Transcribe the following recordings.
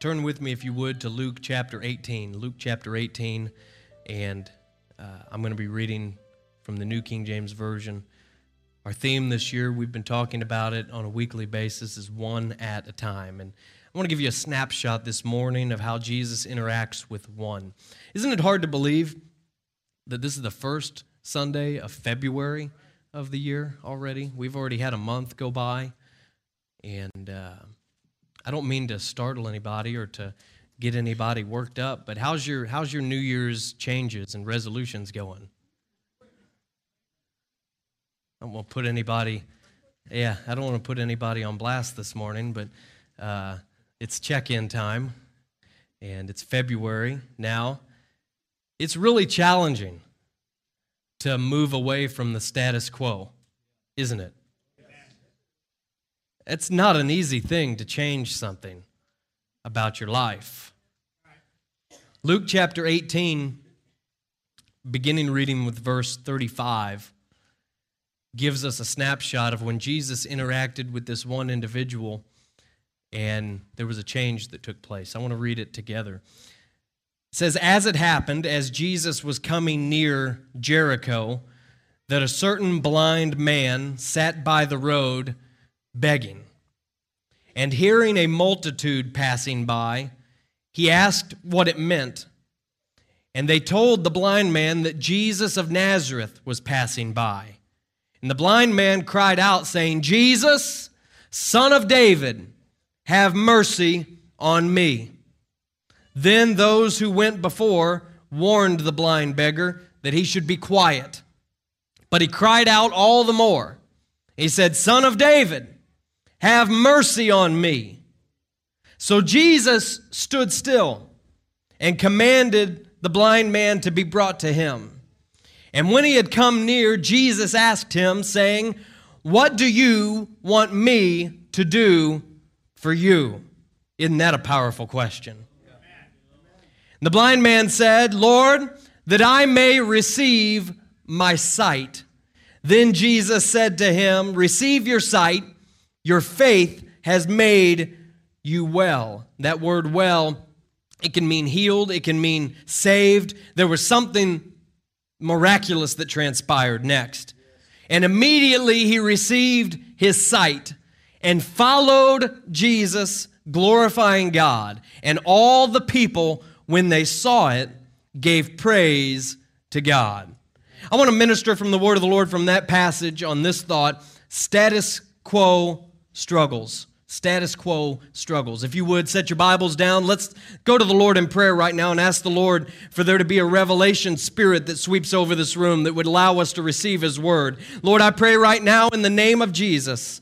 turn with me, if you would, to Luke chapter 18. Luke chapter 18, and uh, I'm going to be reading from the New King James Version. Our theme this year, we've been talking about it on a weekly basis, is one at a time. And I want to give you a snapshot this morning of how Jesus interacts with one. Isn't it hard to believe that this is the first Sunday of February of the year already? We've already had a month go by. And uh, I don't mean to startle anybody or to get anybody worked up, but how's your, how's your New Year's changes and resolutions going? I don't want to put anybody, yeah, I don't want to put anybody on blast this morning, but uh, it's check in time and it's February now. It's really challenging to move away from the status quo, isn't it? It's not an easy thing to change something about your life. Luke chapter 18, beginning reading with verse 35, gives us a snapshot of when Jesus interacted with this one individual and there was a change that took place. I want to read it together. It says, As it happened, as Jesus was coming near Jericho, that a certain blind man sat by the road begging. And hearing a multitude passing by, he asked what it meant. And they told the blind man that Jesus of Nazareth was passing by. And the blind man cried out, saying, Jesus, son of David, have mercy on me. Then those who went before warned the blind beggar that he should be quiet. But he cried out all the more. He said, Son of David, have mercy on me. So Jesus stood still and commanded the blind man to be brought to him. And when he had come near, Jesus asked him, saying, What do you want me to do for you? Isn't that a powerful question? The blind man said, Lord, that I may receive my sight. Then Jesus said to him, Receive your sight, your faith has made you well. That word well, it can mean healed, it can mean saved. There was something miraculous that transpired next. And immediately he received his sight and followed Jesus, glorifying God. And all the people when they saw it, gave praise to God. I want to minister from the word of the Lord from that passage on this thought status quo struggles. Status quo struggles. If you would set your Bibles down, let's go to the Lord in prayer right now and ask the Lord for there to be a revelation spirit that sweeps over this room that would allow us to receive His word. Lord, I pray right now in the name of Jesus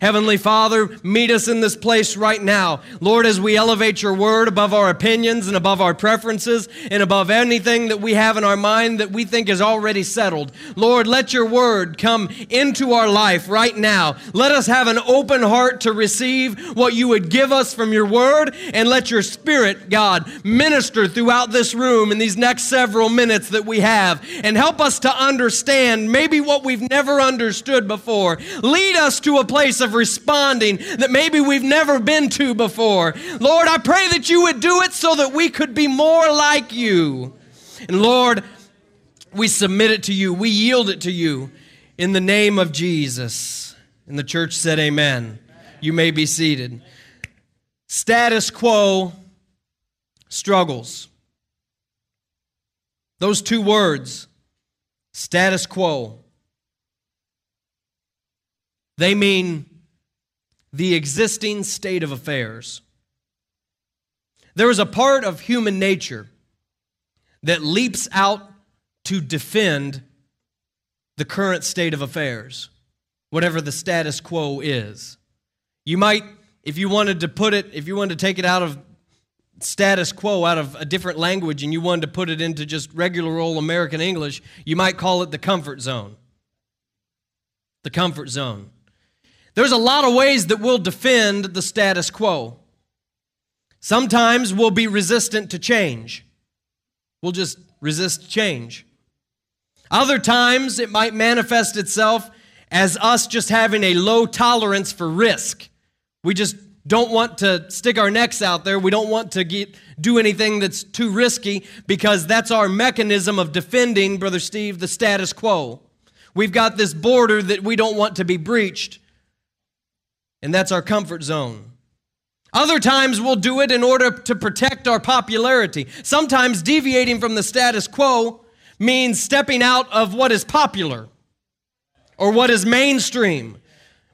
Heavenly Father, meet us in this place right now. Lord, as we elevate your word above our opinions and above our preferences and above anything that we have in our mind that we think is already settled. Lord, let your word come into our life right now. Let us have an open heart to receive what you would give us from your word and let your spirit, God, minister throughout this room in these next several minutes that we have and help us to understand maybe what we've never understood before. Lead us to a place of responding that maybe we've never been to before. Lord, I pray that you would do it so that we could be more like you. And Lord, we submit it to you, we yield it to you in the name of Jesus. And the church said, Amen. You may be seated. Status quo struggles. Those two words, status quo, they mean the existing state of affairs. There is a part of human nature that leaps out to defend the current state of affairs, whatever the status quo is. You might, if you wanted to put it, if you wanted to take it out of status quo, out of a different language, and you wanted to put it into just regular old American English, you might call it the comfort zone. The comfort zone. There's a lot of ways that we'll defend the status quo. Sometimes we'll be resistant to change. We'll just resist change. Other times it might manifest itself as us just having a low tolerance for risk. We just don't want to stick our necks out there. We don't want to get, do anything that's too risky because that's our mechanism of defending, Brother Steve, the status quo. We've got this border that we don't want to be breached, and that's our comfort zone. Other times we'll do it in order to protect our popularity. Sometimes deviating from the status quo means stepping out of what is popular or what is mainstream.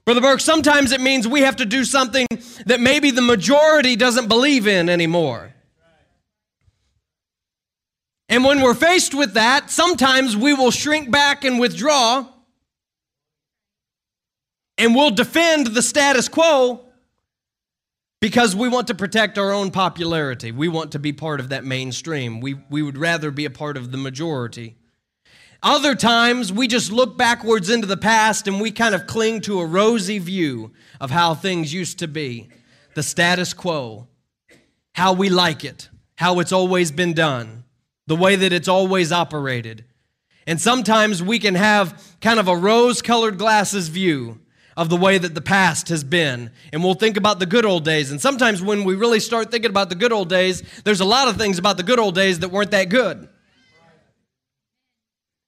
Brother Burke, sometimes it means we have to do something that maybe the majority doesn't believe in anymore. And when we're faced with that, sometimes we will shrink back and withdraw, and we'll defend the status quo because we want to protect our own popularity. We want to be part of that mainstream. We, we would rather be a part of the majority. Other times, we just look backwards into the past and we kind of cling to a rosy view of how things used to be, the status quo, how we like it, how it's always been done, the way that it's always operated. And sometimes we can have kind of a rose colored glasses view of the way that the past has been. And we'll think about the good old days. And sometimes when we really start thinking about the good old days, there's a lot of things about the good old days that weren't that good.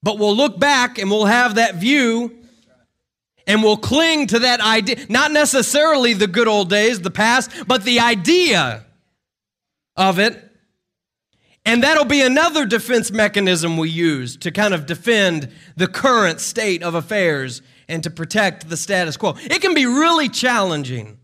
But we'll look back and we'll have that view and we'll cling to that idea. Not necessarily the good old days, the past, but the idea of it. And that'll be another defense mechanism we use to kind of defend the current state of affairs and to protect the status quo. It can be really challenging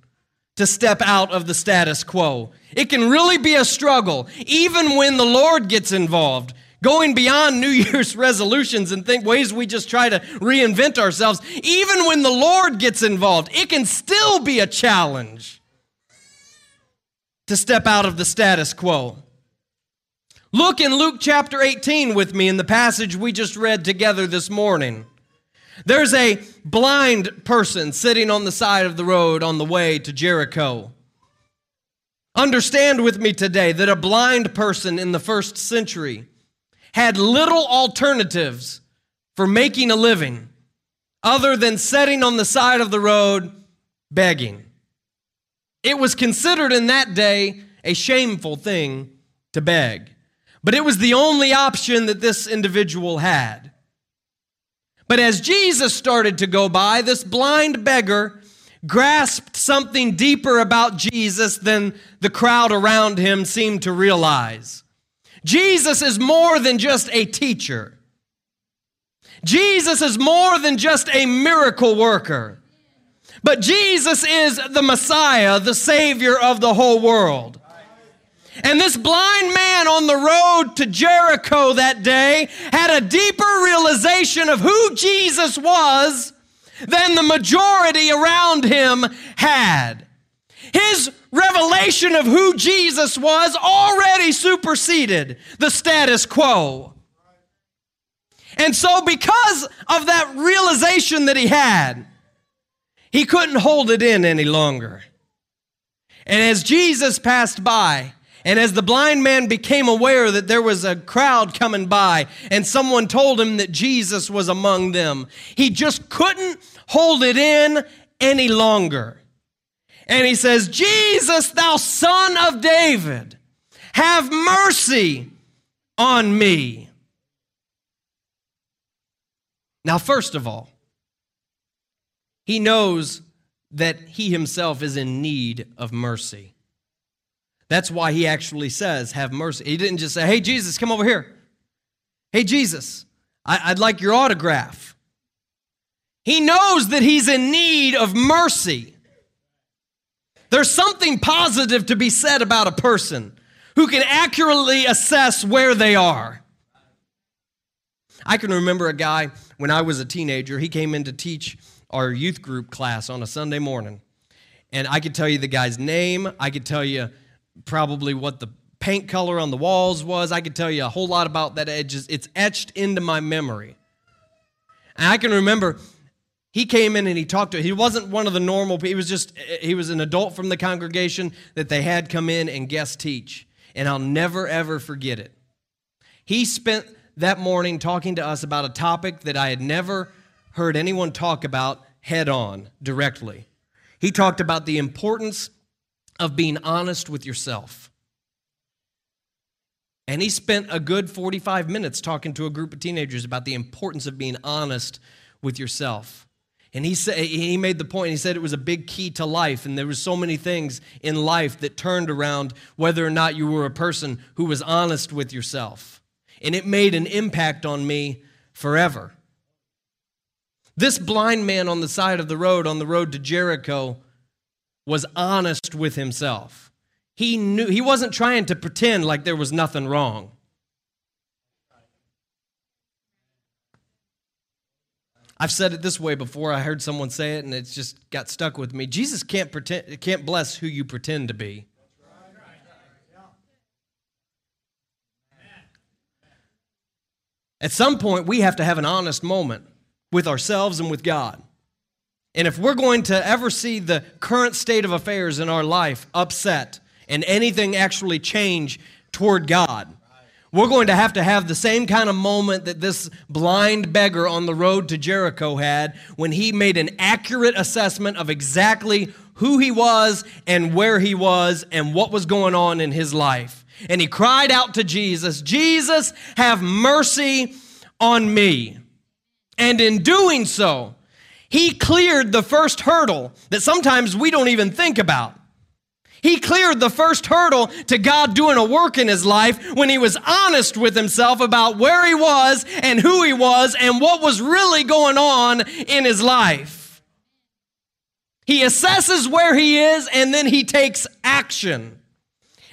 to step out of the status quo. It can really be a struggle, even when the Lord gets involved going beyond New Year's resolutions and think ways we just try to reinvent ourselves, even when the Lord gets involved, it can still be a challenge to step out of the status quo. Look in Luke chapter 18 with me in the passage we just read together this morning. There's a blind person sitting on the side of the road on the way to Jericho. Understand with me today that a blind person in the first century had little alternatives for making a living other than sitting on the side of the road begging. It was considered in that day a shameful thing to beg, but it was the only option that this individual had. But as Jesus started to go by, this blind beggar grasped something deeper about Jesus than the crowd around him seemed to realize. Jesus is more than just a teacher. Jesus is more than just a miracle worker. But Jesus is the Messiah, the Savior of the whole world. And this blind man on the road to Jericho that day had a deeper realization of who Jesus was than the majority around him had. His revelation of who Jesus was already superseded the status quo. And so, because of that realization that he had, he couldn't hold it in any longer. And as Jesus passed by, and as the blind man became aware that there was a crowd coming by and someone told him that Jesus was among them, he just couldn't hold it in any longer and he says, Jesus, thou son of David, have mercy on me. Now, first of all, he knows that he himself is in need of mercy. That's why he actually says, Have mercy. He didn't just say, Hey, Jesus, come over here. Hey, Jesus, I- would like your autograph. He knows that he's in need of mercy. There's something positive to be said about a person who can accurately assess where they are. I can remember a guy when I was a teenager, he came in to teach our youth group class on a Sunday morning. And I could tell you the guy's name, I could tell you probably what the paint color on the walls was, I could tell you a whole lot about that edge. It's etched into my memory. And I can remember he came in and he talked to he wasn't one of the normal he was just he was an adult from the congregation that they had come in and guest teach and i'll never ever forget it he spent that morning talking to us about a topic that i had never heard anyone talk about head on directly he talked about the importance of being honest with yourself. And he spent a good 45 minutes talking to a group of teenagers about the importance of being honest with yourself. And he said he made the point, he said it was a big key to life, and there was so many things in life that turned around whether or not you were a person who was honest with yourself. And it made an impact on me forever. This blind man on the side of the road, on the road to Jericho, was honest with himself. He knew he wasn't trying to pretend like there was nothing wrong. I've said it this way before. I heard someone say it and it's just got stuck with me. Jesus can't pretend can't bless who you pretend to be. At some point we have to have an honest moment with ourselves and with God. And if we're going to ever see the current state of affairs in our life upset and anything actually change toward God, we're going to have to have the same kind of moment that this blind beggar on the road to Jericho had when he made an accurate assessment of exactly who he was and where he was and what was going on in his life. And he cried out to Jesus, Jesus, have mercy on me. And in doing so, he cleared the first hurdle that sometimes we don't even think about. He cleared the first hurdle to God doing a work in his life when he was honest with himself about where he was and who he was and what was really going on in his life. He assesses where he is and then he takes action.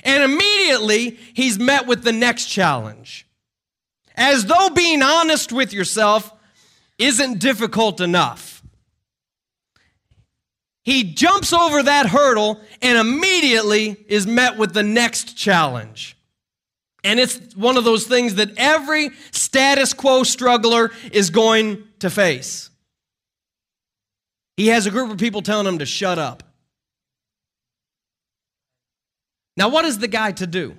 And immediately he's met with the next challenge. As though being honest with yourself isn't difficult enough he jumps over that hurdle and immediately is met with the next challenge. And it's one of those things that every status quo struggler is going to face. He has a group of people telling him to shut up. Now, what is the guy to do?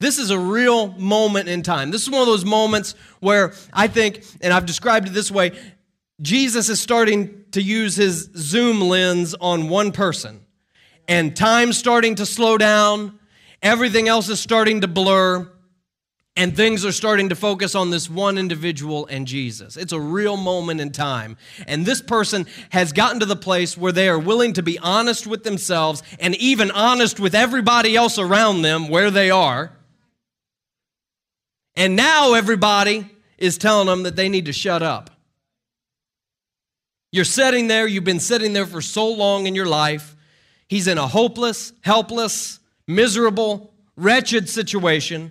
This is a real moment in time. This is one of those moments where I think, and I've described it this way Jesus is starting to use his zoom lens on one person, and time's starting to slow down, everything else is starting to blur, and things are starting to focus on this one individual and Jesus. It's a real moment in time. And this person has gotten to the place where they are willing to be honest with themselves and even honest with everybody else around them where they are. And now everybody is telling them that they need to shut up. You're sitting there, you've been sitting there for so long in your life. He's in a hopeless, helpless, miserable, wretched situation.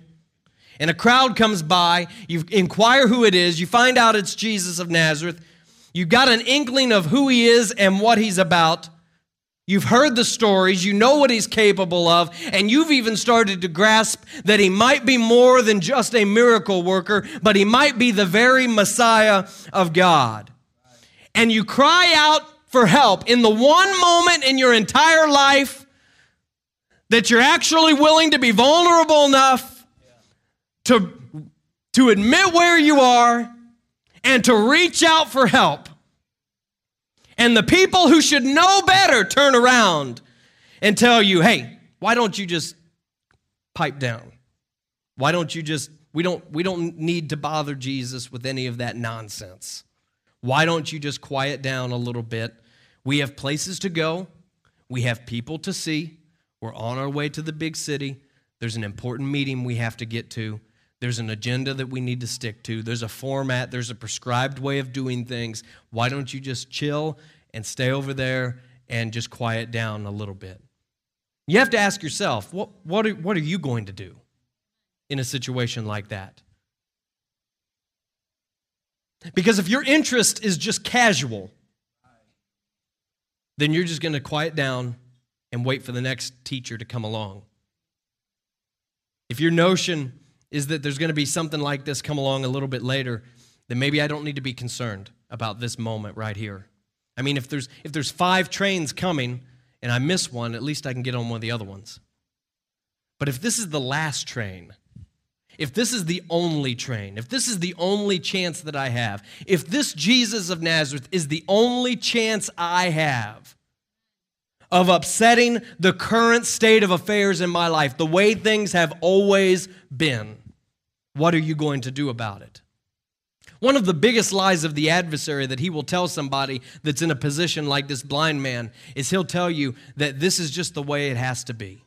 And a crowd comes by, you inquire who it is, you find out it's Jesus of Nazareth. You've got an inkling of who he is and what he's about. You've heard the stories, you know what he's capable of, and you've even started to grasp that he might be more than just a miracle worker, but he might be the very Messiah of God and you cry out for help in the one moment in your entire life that you're actually willing to be vulnerable enough to, to admit where you are and to reach out for help. And the people who should know better turn around and tell you, hey, why don't you just pipe down? Why don't you just, we don't, we don't need to bother Jesus with any of that nonsense. Why don't you just quiet down a little bit? We have places to go, we have people to see. We're on our way to the big city. There's an important meeting we have to get to. There's an agenda that we need to stick to. There's a format, there's a prescribed way of doing things. Why don't you just chill and stay over there and just quiet down a little bit? You have to ask yourself, what, what, are, what are you going to do in a situation like that? Because if your interest is just casual, then you're just going to quiet down and wait for the next teacher to come along. If your notion is that there's going to be something like this come along a little bit later, then maybe I don't need to be concerned about this moment right here. I mean, if there's if there's five trains coming and I miss one, at least I can get on one of the other ones. But if this is the last train, if this is the only train, if this is the only chance that I have, if this Jesus of Nazareth is the only chance I have of upsetting the current state of affairs in my life, the way things have always been. What are you going to do about it? One of the biggest lies of the adversary that he will tell somebody that's in a position like this blind man is he'll tell you that this is just the way it has to be.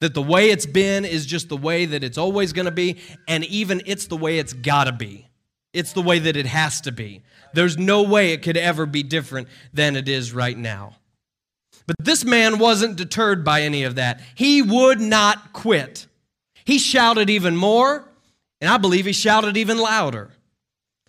That the way it's been is just the way that it's always going to be, and even it's the way it's got to be. It's the way that it has to be. There's no way it could ever be different than it is right now. But this man wasn't deterred by any of that. He would not quit. He shouted even more, and I believe he shouted even louder.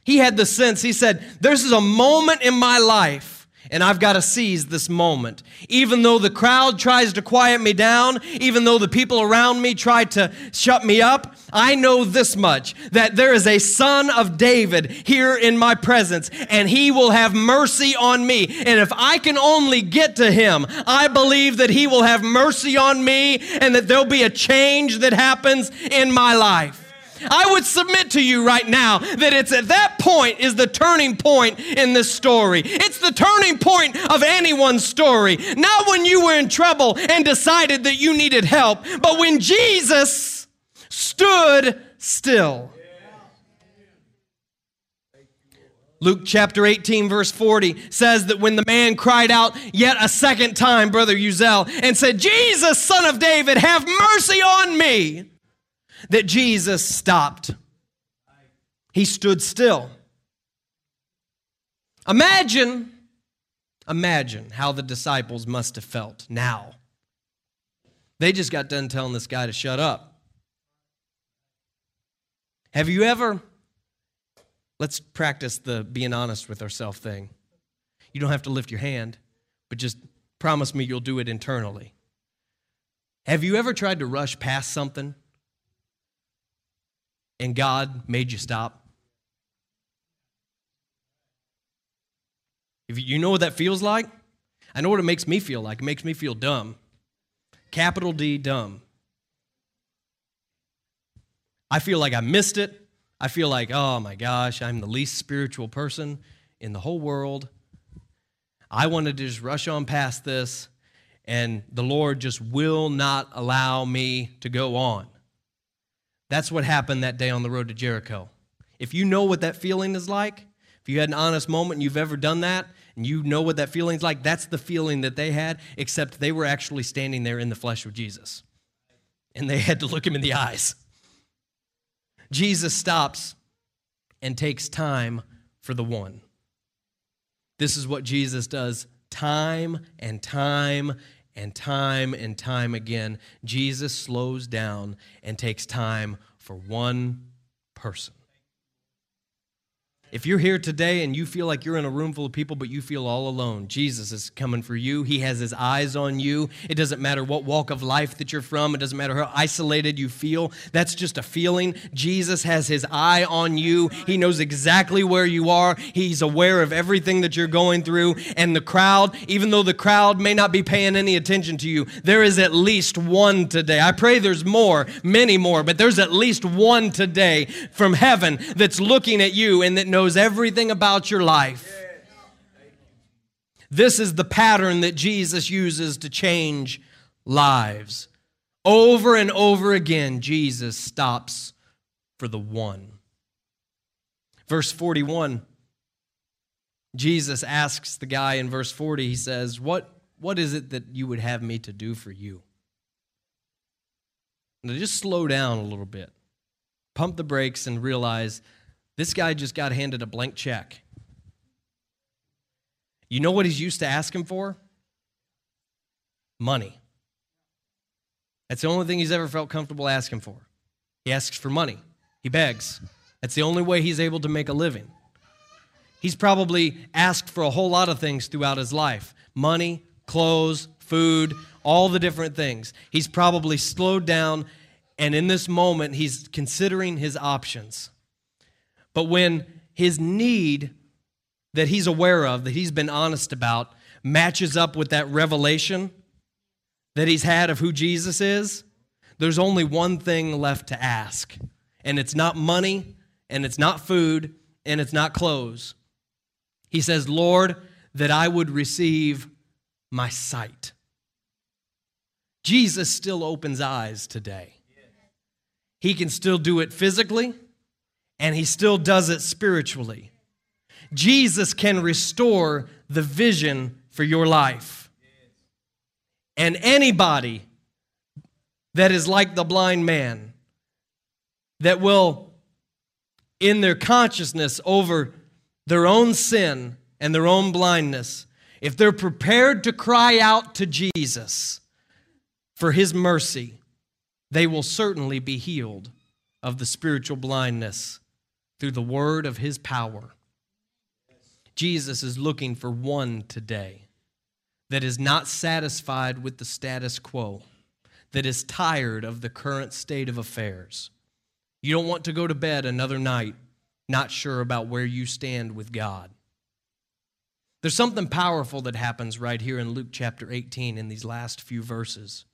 He had the sense, he said, This is a moment in my life and I've got to seize this moment. Even though the crowd tries to quiet me down, even though the people around me try to shut me up, I know this much that there is a son of David here in my presence, and he will have mercy on me. And if I can only get to him, I believe that he will have mercy on me and that there'll be a change that happens in my life. I would submit to you right now that it's at that point is the turning point in this story. It's the turning point of anyone's story. Not when you were in trouble and decided that you needed help, but when Jesus stood still. Luke chapter 18, verse 40 says that when the man cried out yet a second time, Brother Uzel, and said, Jesus, son of David, have mercy on me that Jesus stopped. He stood still. Imagine, imagine how the disciples must have felt now. They just got done telling this guy to shut up. Have you ever, let's practice the being honest with ourselves thing. You don't have to lift your hand, but just promise me you'll do it internally. Have you ever tried to rush past something and God made you stop? If you know what that feels like, I know what it makes me feel like. It makes me feel dumb. Capital D, dumb. I feel like I missed it. I feel like, oh my gosh, I'm the least spiritual person in the whole world. I wanted to just rush on past this, and the Lord just will not allow me to go on. That's what happened that day on the road to Jericho. If you know what that feeling is like, if you had an honest moment and you've ever done that, and you know what that feeling's like, that's the feeling that they had, except they were actually standing there in the flesh with Jesus. And they had to look him in the eyes. Jesus stops and takes time for the one. This is what Jesus does time and time and time and time again, Jesus slows down and takes time for one person. If you're here today and you feel like you're in a room full of people, but you feel all alone, Jesus is coming for you. He has his eyes on you. It doesn't matter what walk of life that you're from, it doesn't matter how isolated you feel. That's just a feeling. Jesus has his eye on you. He knows exactly where you are, he's aware of everything that you're going through. And the crowd, even though the crowd may not be paying any attention to you, there is at least one today. I pray there's more, many more, but there's at least one today from heaven that's looking at you and that knows knows everything about your life. This is the pattern that Jesus uses to change lives. Over and over again, Jesus stops for the one. Verse 41, Jesus asks the guy in verse 40, he says, What, what is it that you would have me to do for you? Now just slow down a little bit. Pump the brakes and realize this guy just got handed a blank check. You know what he's used to asking for? Money. That's the only thing he's ever felt comfortable asking for. He asks for money, he begs. That's the only way he's able to make a living. He's probably asked for a whole lot of things throughout his life money, clothes, food, all the different things. He's probably slowed down, and in this moment, he's considering his options. But when his need that he's aware of, that he's been honest about, matches up with that revelation that he's had of who Jesus is, there's only one thing left to ask. And it's not money, and it's not food, and it's not clothes. He says, Lord, that I would receive my sight. Jesus still opens eyes today. He can still do it physically, and he still does it spiritually. Jesus can restore the vision for your life. And anybody that is like the blind man, that will, in their consciousness over their own sin and their own blindness, if they're prepared to cry out to Jesus for his mercy, they will certainly be healed of the spiritual blindness through the word of his power. Jesus is looking for one today that is not satisfied with the status quo, that is tired of the current state of affairs. You don't want to go to bed another night not sure about where you stand with God. There's something powerful that happens right here in Luke chapter 18 in these last few verses.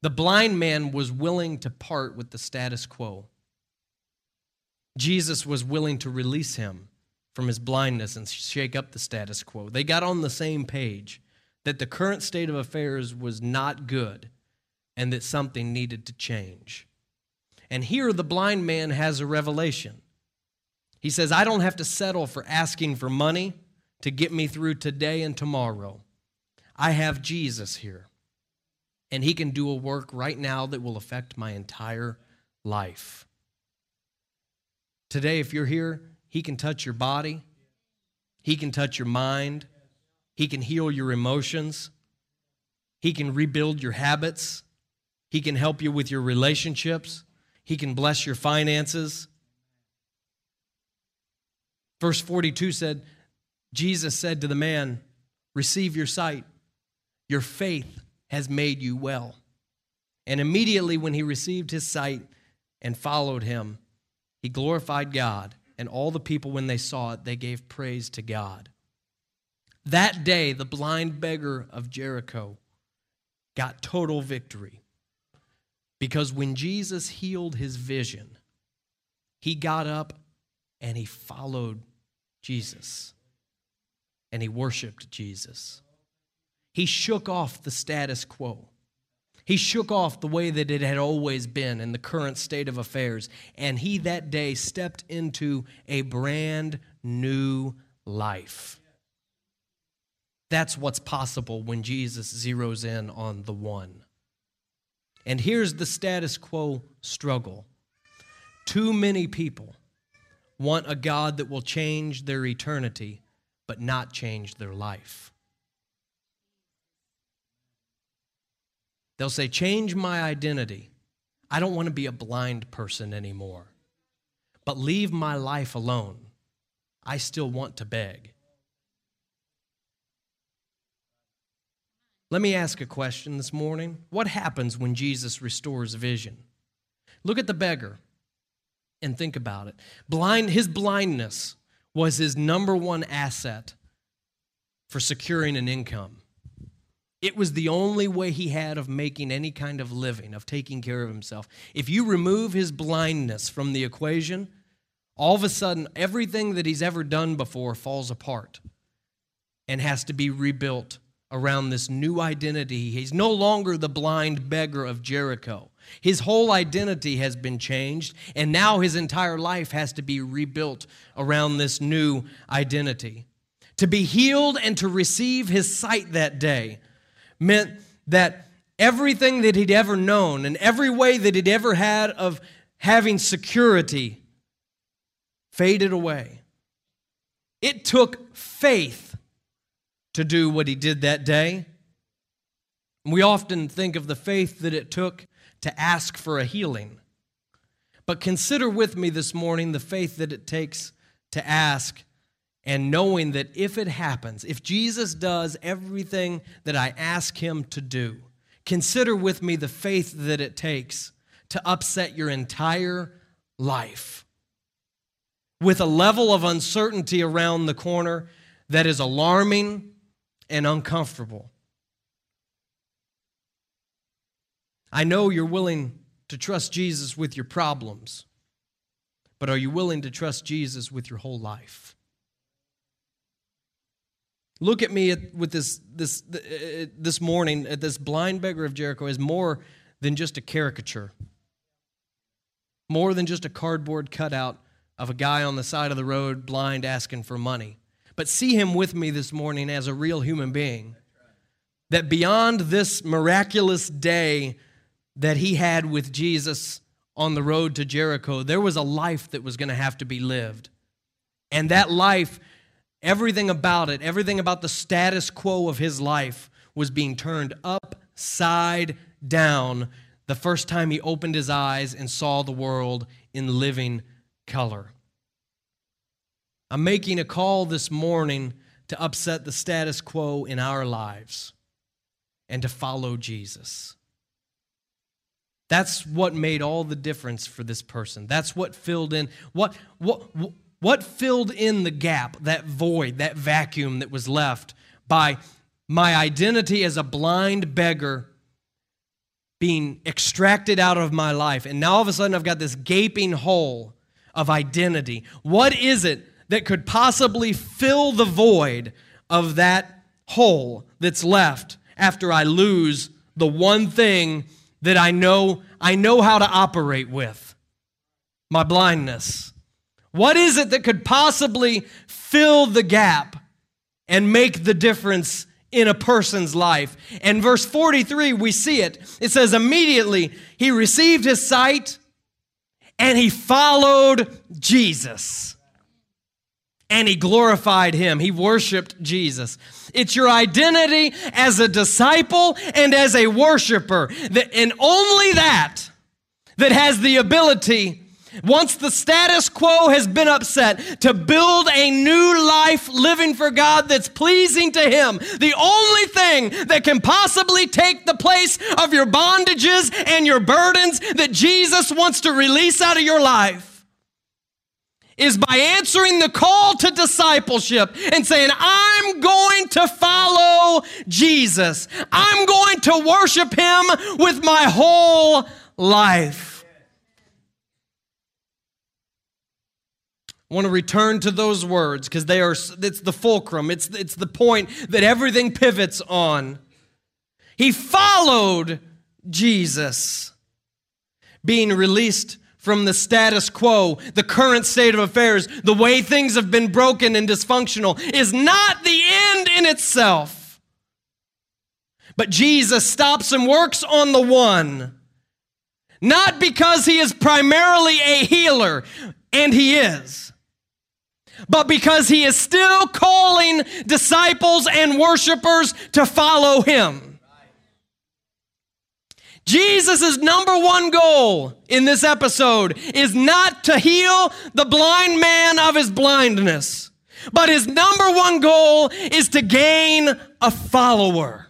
The blind man was willing to part with the status quo. Jesus was willing to release him from his blindness and shake up the status quo. They got on the same page that the current state of affairs was not good and that something needed to change. And here the blind man has a revelation. He says, I don't have to settle for asking for money to get me through today and tomorrow. I have Jesus here, and he can do a work right now that will affect my entire life. Today, if you're here he can touch your body, He can touch your mind, He can heal your emotions, He can rebuild your habits, He can help you with your relationships, He can bless your finances. Verse 42 said, Jesus said to the man, Receive your sight. Your faith has made you well. And immediately when he received his sight and followed him, he glorified God and all the people, when they saw it, they gave praise to God. That day, the blind beggar of Jericho got total victory. Because when Jesus healed his vision, he got up and he followed Jesus and he worshiped Jesus. He shook off the status quo. He shook off the way that it had always been in the current state of affairs, and he that day stepped into a brand new life. That's what's possible when Jesus zeroes in on the one. And here's the status quo struggle too many people want a God that will change their eternity, but not change their life. They'll say, Change my identity. I don't want to be a blind person anymore. But leave my life alone. I still want to beg. Let me ask a question this morning. What happens when Jesus restores vision? Look at the beggar and think about it. Blind, his blindness was his number one asset for securing an income. It was the only way he had of making any kind of living, of taking care of himself. If you remove his blindness from the equation, all of a sudden, everything that he's ever done before falls apart and has to be rebuilt around this new identity. He's no longer the blind beggar of Jericho. His whole identity has been changed, and now his entire life has to be rebuilt around this new identity. To be healed and to receive his sight that day meant that everything that he'd ever known and every way that he'd ever had of having security faded away. It took faith to do what he did that day. We often think of the faith that it took to ask for a healing. But consider with me this morning the faith that it takes to ask and knowing that if it happens, if Jesus does everything that I ask him to do, consider with me the faith that it takes to upset your entire life with a level of uncertainty around the corner that is alarming and uncomfortable. I know you're willing to trust Jesus with your problems, but are you willing to trust Jesus with your whole life? Look at me at, with this, this, uh, this morning at this blind beggar of Jericho as more than just a caricature, more than just a cardboard cutout of a guy on the side of the road blind asking for money. But see him with me this morning as a real human being. That beyond this miraculous day that he had with Jesus on the road to Jericho, there was a life that was going to have to be lived. And that life, everything about it, everything about the status quo of his life was being turned upside down the first time he opened his eyes and saw the world in living color. I'm making a call this morning to upset the status quo in our lives and to follow Jesus. That's what made all the difference for this person. That's what filled in what what what filled in the gap, that void, that vacuum that was left by my identity as a blind beggar being extracted out of my life. And now all of a sudden I've got this gaping hole of identity. What is it that could possibly fill the void of that hole that's left after I lose the one thing that I know I know how to operate with? My blindness. What is it that could possibly fill the gap and make the difference in a person's life? And verse 43, we see it. It says, immediately he received his sight and he followed Jesus. And he glorified him. He worshiped Jesus. It's your identity as a disciple and as a worshiper. And only that that has the ability once the status quo has been upset, to build a new life living for God that's pleasing to Him. The only thing that can possibly take the place of your bondages and your burdens that Jesus wants to release out of your life is by answering the call to discipleship and saying, I'm going to follow Jesus. I'm going to worship Him with my whole life. I want to return to those words because they are it's the fulcrum. It's it's the point that everything pivots on. He followed Jesus being released from the status quo, the current state of affairs, the way things have been broken and dysfunctional is not the end in itself. But Jesus stops and works on the one. Not because he is primarily a healer, and he is but because he is still calling disciples and worshipers to follow him. Jesus' number one goal in this episode is not to heal the blind man of his blindness, but his number one goal is to gain a follower.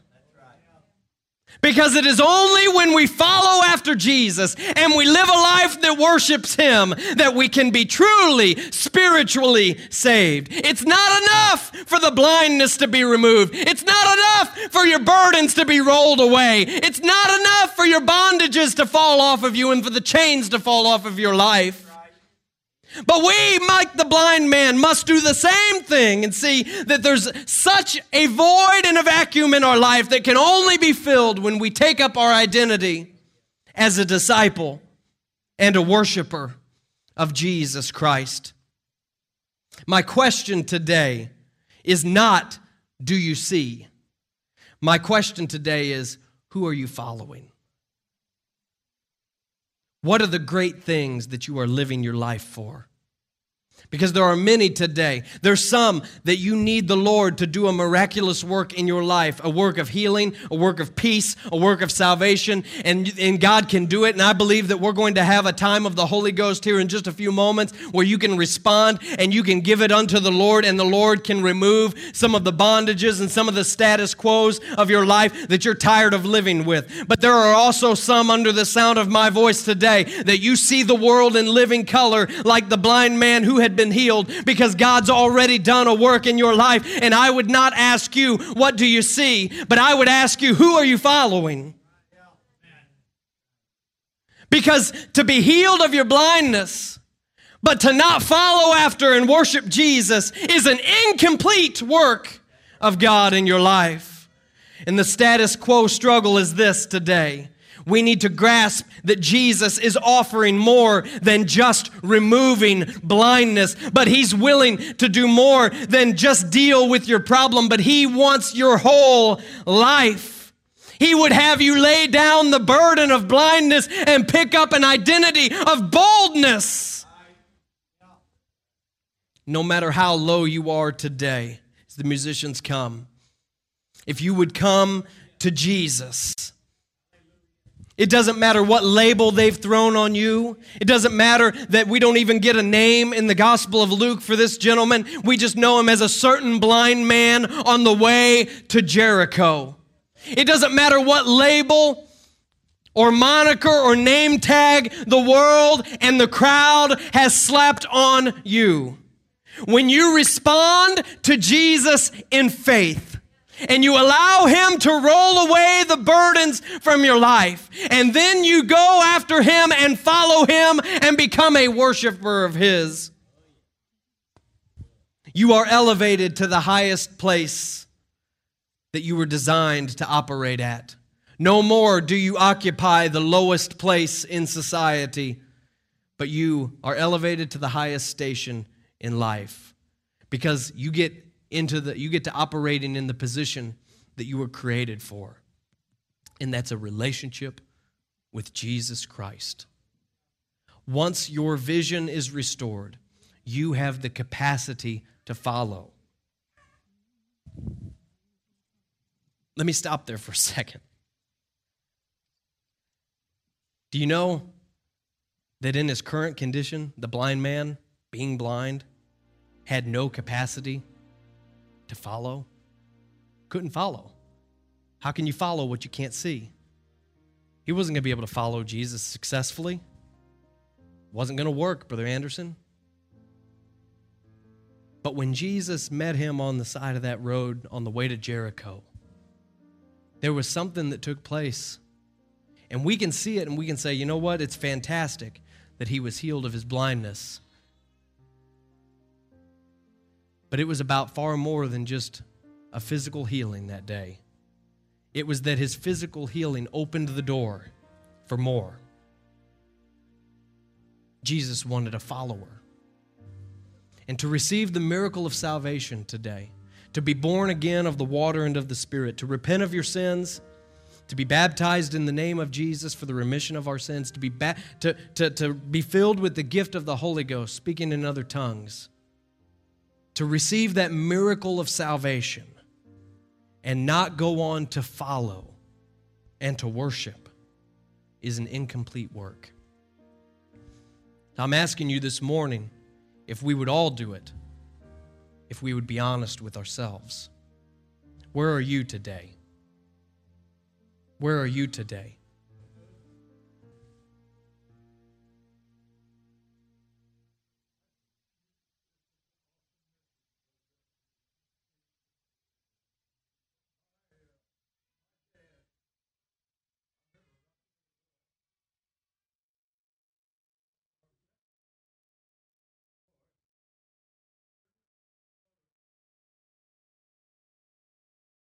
Because it is only when we follow after Jesus and we live a life that worships Him that we can be truly spiritually saved. It's not enough for the blindness to be removed. It's not enough for your burdens to be rolled away. It's not enough for your bondages to fall off of you and for the chains to fall off of your life. But we, like the blind man, must do the same thing and see that there's such a void and a vacuum in our life that can only be filled when we take up our identity as a disciple and a worshiper of Jesus Christ. My question today is not, do you see? My question today is, who are you following? What are the great things that you are living your life for? Because there are many today. There's some that you need the Lord to do a miraculous work in your life, a work of healing, a work of peace, a work of salvation, and, and God can do it. And I believe that we're going to have a time of the Holy Ghost here in just a few moments where you can respond and you can give it unto the Lord, and the Lord can remove some of the bondages and some of the status quos of your life that you're tired of living with. But there are also some under the sound of my voice today that you see the world in living color like the blind man who been healed because God's already done a work in your life. And I would not ask you, what do you see? But I would ask you, who are you following? Because to be healed of your blindness, but to not follow after and worship Jesus is an incomplete work of God in your life. And the status quo struggle is this today. We need to grasp that Jesus is offering more than just removing blindness, but He's willing to do more than just deal with your problem, but He wants your whole life. He would have you lay down the burden of blindness and pick up an identity of boldness. No matter how low you are today, as the musicians come, if you would come to Jesus, it doesn't matter what label they've thrown on you. It doesn't matter that we don't even get a name in the Gospel of Luke for this gentleman. We just know him as a certain blind man on the way to Jericho. It doesn't matter what label or moniker or name tag the world and the crowd has slapped on you. When you respond to Jesus in faith, and you allow Him to roll away the burdens from your life. And then you go after Him and follow Him and become a worshiper of His. You are elevated to the highest place that you were designed to operate at. No more do you occupy the lowest place in society, but you are elevated to the highest station in life because you get into the you get to operating in the position that you were created for. And that's a relationship with Jesus Christ. Once your vision is restored, you have the capacity to follow. Let me stop there for a second. Do you know that in his current condition, the blind man, being blind, had no capacity to follow? Couldn't follow. How can you follow what you can't see? He wasn't going to be able to follow Jesus successfully. Wasn't going to work, Brother Anderson. But when Jesus met him on the side of that road on the way to Jericho, there was something that took place and we can see it and we can say, you know what? It's fantastic that he was healed of his blindness. But it was about far more than just a physical healing that day. It was that his physical healing opened the door for more. Jesus wanted a follower. And to receive the miracle of salvation today, to be born again of the water and of the Spirit, to repent of your sins to be baptized in the name of Jesus for the remission of our sins, to be, ba- to, to, to be filled with the gift of the Holy Ghost, speaking in other tongues, to receive that miracle of salvation and not go on to follow and to worship is an incomplete work. I'm asking you this morning if we would all do it, if we would be honest with ourselves. Where are you today? Where are you today?